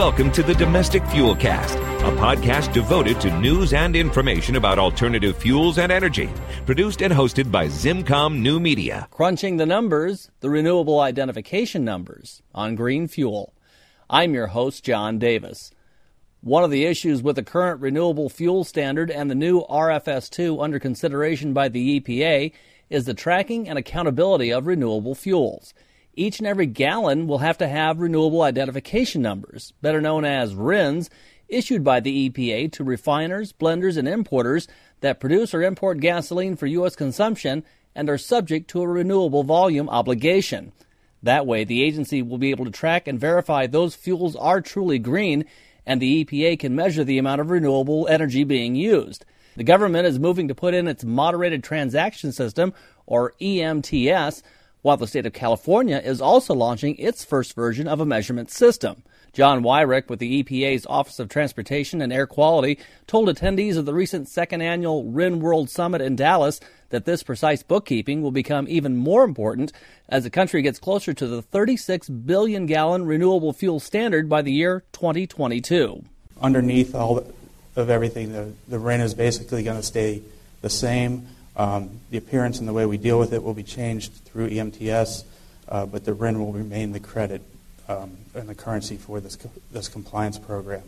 welcome to the Domestic Fuel Cast, a podcast devoted to news and information about alternative fuels and energy. Produced and hosted by ZimmComm New Media. Crunching the numbers, the renewable identification numbers on green fuel. I'm your host, John Davis. One of the issues with the current renewable fuel standard and the new RFS 2 under consideration by the EPA is the tracking and accountability of renewable fuels each and every gallon will have to have renewable identification numbers, better known as RINs, issued by the EPA to refiners, blenders, and importers that produce or import gasoline for U.S. consumption and are subject to a renewable volume obligation. That way, the agency will be able to track and verify those fuels are truly green, and the EPA can measure the amount of renewable energy being used. The government is moving to put in its Moderated Transaction System, or EMTS, while the state of California is also launching its first version of a measurement system. John Weirich with the EPA's Office of Transportation and Air Quality told attendees of the recent second annual RIN World Summit in Dallas that this precise bookkeeping will become even more important as the country gets closer to the 36 billion gallon renewable fuel standard by the year 2022. Underneath all of everything, the, the RIN is basically going to stay the same. Um, the appearance and the way we deal with it will be changed through EMTS, uh, but the RIN will remain the credit um, and the currency for this, co- this compliance program.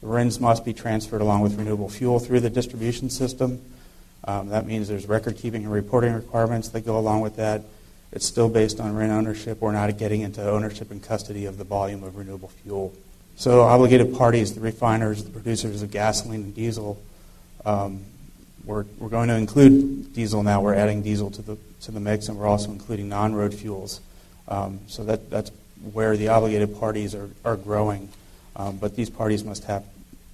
The RINs must be transferred along with renewable fuel through the distribution system. Um, that means there's record keeping and reporting requirements that go along with that. It's still based on RIN ownership. We're not getting into ownership and custody of the volume of renewable fuel. So, obligated parties, the refiners, the producers of gasoline and diesel, um, we're, we're going to include diesel now. We're adding diesel to the, to the mix, and we're also including non road fuels. Um, so that, that's where the obligated parties are, are growing. Um, but these parties must have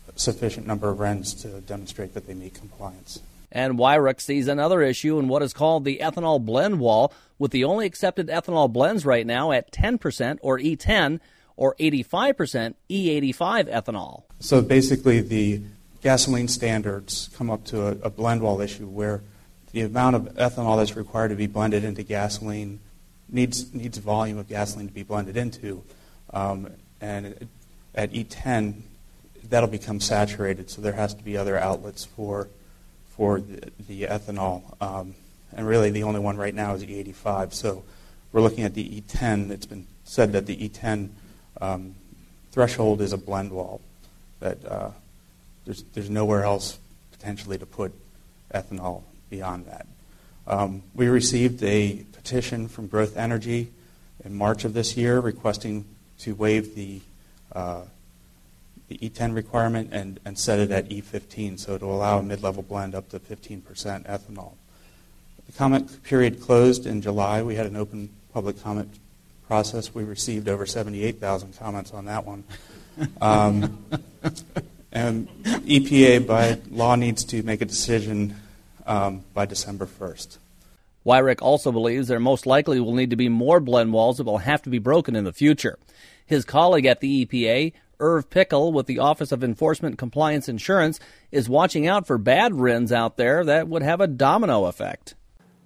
a sufficient number of RINs to demonstrate that they meet compliance. And Weirich sees another issue in what is called the ethanol blend wall, with the only accepted ethanol blends right now at 10% or E10 or 85% E85 ethanol. So basically, the gasoline standards come up to a, a blend wall issue where the amount of ethanol that's required to be blended into gasoline needs needs volume of gasoline to be blended into, um, and at E10 that'll become saturated. So there has to be other outlets for for the, the ethanol, um, and really the only one right now is E85. So we're looking at the E10. It's been said that the E10 um, threshold is a blend wall that uh, there's, there's nowhere else potentially to put ethanol beyond that. Um, we received a petition from Growth Energy in March of this year requesting to waive the, uh, the E10 requirement and, and set it at E15, so to allow a mid level blend up to 15% ethanol. The comment period closed in July. We had an open public comment process. We received over 78,000 comments on that one. Um, and EPA, by law, needs to make a decision um, by December 1st. Weirich also believes there most likely will need to be more blend walls that will have to be broken in the future. His colleague at the EPA, Irv Pickle with the Office of Enforcement Compliance Assurance, is watching out for bad RINs out there that would have a domino effect.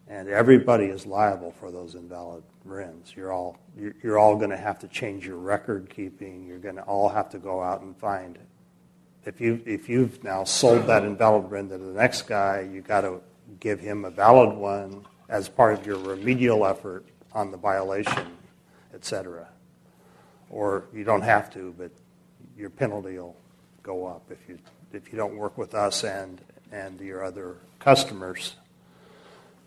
And everybody is liable for those invalid RINs. You're all you're, you're all going to have to change your record keeping. You're going to all have to go out and find if you if you've now sold that invalid RIN to the next guy, you got to give him a valid one as part of your remedial effort on the violation, etc. Or you don't have to, but your penalty will go up if you if you don't work with us and and your other customers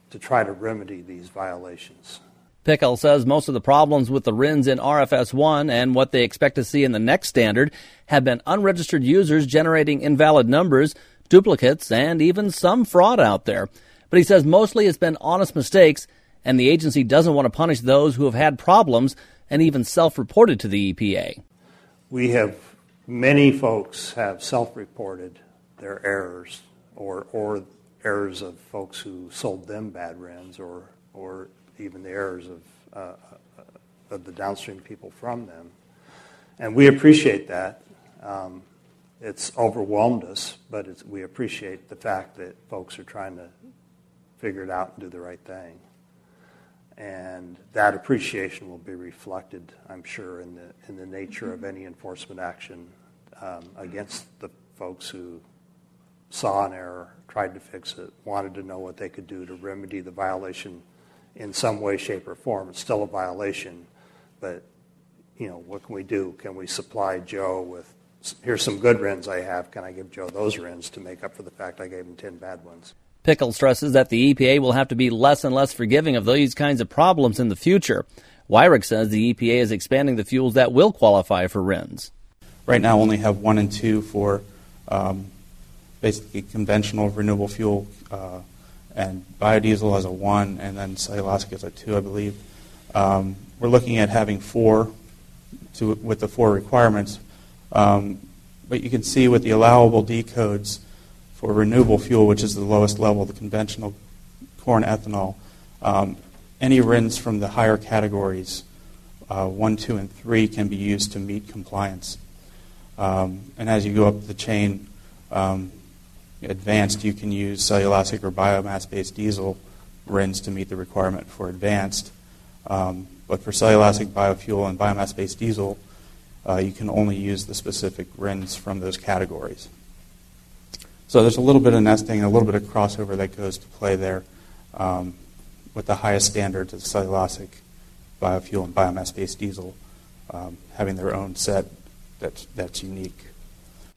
to try to remedy these violations. Pickle says most of the problems with the RINs in RFS 1 and what they expect to see in the next standard have been unregistered users generating invalid numbers, duplicates, and even some fraud out there. But he says mostly it's been honest mistakes, and the agency doesn't want to punish those who have had problems and even self reported to the EPA. We have many folks have self reported their errors or, or errors of folks who sold them bad RINs or, or even the errors of, uh, of the downstream people from them. And we appreciate that. Um, it's overwhelmed us, but we appreciate the fact that folks are trying to figure it out and do the right thing. And that appreciation will be reflected, I'm sure, in the in the nature of any enforcement action um, against the folks who saw an error, tried to fix it, wanted to know what they could do to remedy the violation in some way, shape, or form. It's still a violation, but you know, what can we do? Can we supply Joe with here's some good RINs I have. Can I give Joe those RINs to make up for the fact I gave him 10 bad ones? Pickle stresses that the EPA will have to be less and less forgiving of these kinds of problems in the future. Weirich says the EPA is expanding the fuels that will qualify for RINs. Right now, only have one and two for um, basically conventional renewable fuel, uh, and biodiesel as a one, and then cellulosic as a two, I believe. Um, we're looking at having four to, with the four requirements. Um, but you can see with the allowable D codes, for renewable fuel, which is the lowest level, the conventional corn ethanol, um, any RINs from the higher categories, uh, 1, 2, and 3, can be used to meet compliance. Um, and as you go up the chain, um, advanced, you can use cellulosic or biomass based diesel RINs to meet the requirement for advanced. Um, but for cellulosic biofuel and biomass based diesel, uh, you can only use the specific RINs from those categories. So there's a little bit of nesting, and a little bit of crossover that goes to play there um, with the highest standards of cellulosic biofuel and biomass-based diesel um, having their own set that's, that's unique.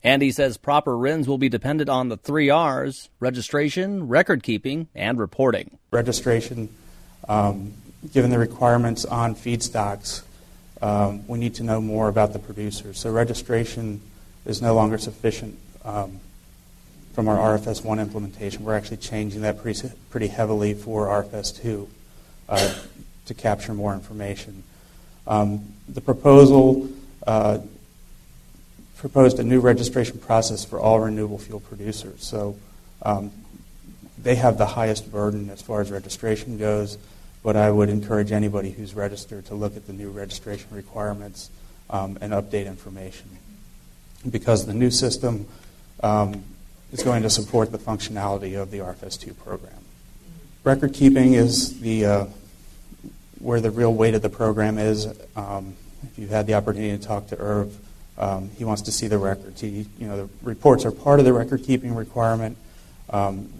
And he says proper RINs will be dependent on the three R's registration, record keeping, and reporting. Registration, um, given the requirements on feedstocks, um, we need to know more about the producers. So registration is no longer sufficient um, from our RFS 1 implementation. We're actually changing that pretty, pretty heavily for RFS 2 uh, to capture more information. Um, the proposal uh, proposed a new registration process for all renewable fuel producers. So um, they have the highest burden as far as registration goes, but I would encourage anybody who's registered to look at the new registration requirements um, and update information. Because the new system um, is going to support the functionality of the RFS2 program. Record keeping is the uh, where the real weight of the program is. Um, if you've had the opportunity to talk to Irv, um, he wants to see the records. He, you know, the reports are part of the record keeping requirement. Um,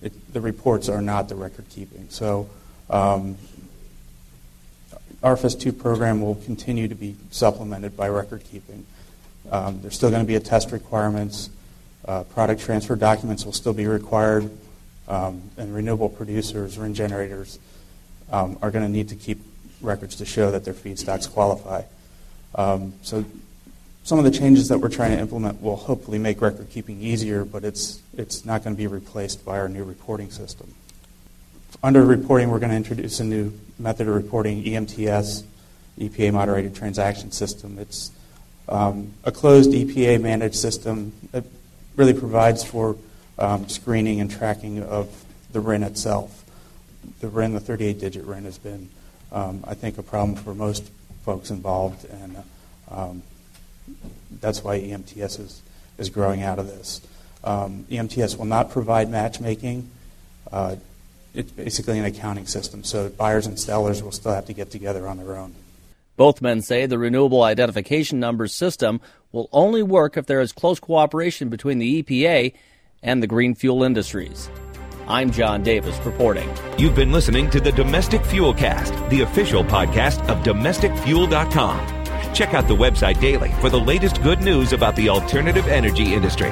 it, the reports are not the record keeping. So um, RFS2 program will continue to be supplemented by record keeping. Um, there's still going to be a test requirements. Uh, product transfer documents will still be required, um, and renewable producers, RIN generators, um, are going to need to keep records to show that their feedstocks qualify. Um, so some of the changes that we're trying to implement will hopefully make record keeping easier, but it's, it's not going to be replaced by our new reporting system. Under reporting, we're going to introduce a new method of reporting, EMTS, EPA Moderated Transaction System. It's um, a closed EPA managed system that really provides for um, screening and tracking of the RIN itself. The RIN, the 38 digit RIN, has been, um, I think, a problem for most folks involved, and um, that's why EMTS is, is growing out of this. Um, EMTS will not provide matchmaking. Uh, it's basically an accounting system, so buyers and sellers will still have to get together on their own. Both men say the Renewable Identification Numbers system will only work if there is close cooperation between the EPA and the green fuel industries. I'm John Davis reporting. You've been listening to the Domestic Fuel Cast, the official podcast of domesticfuel.com. Check out the website daily for the latest good news about the alternative energy industry.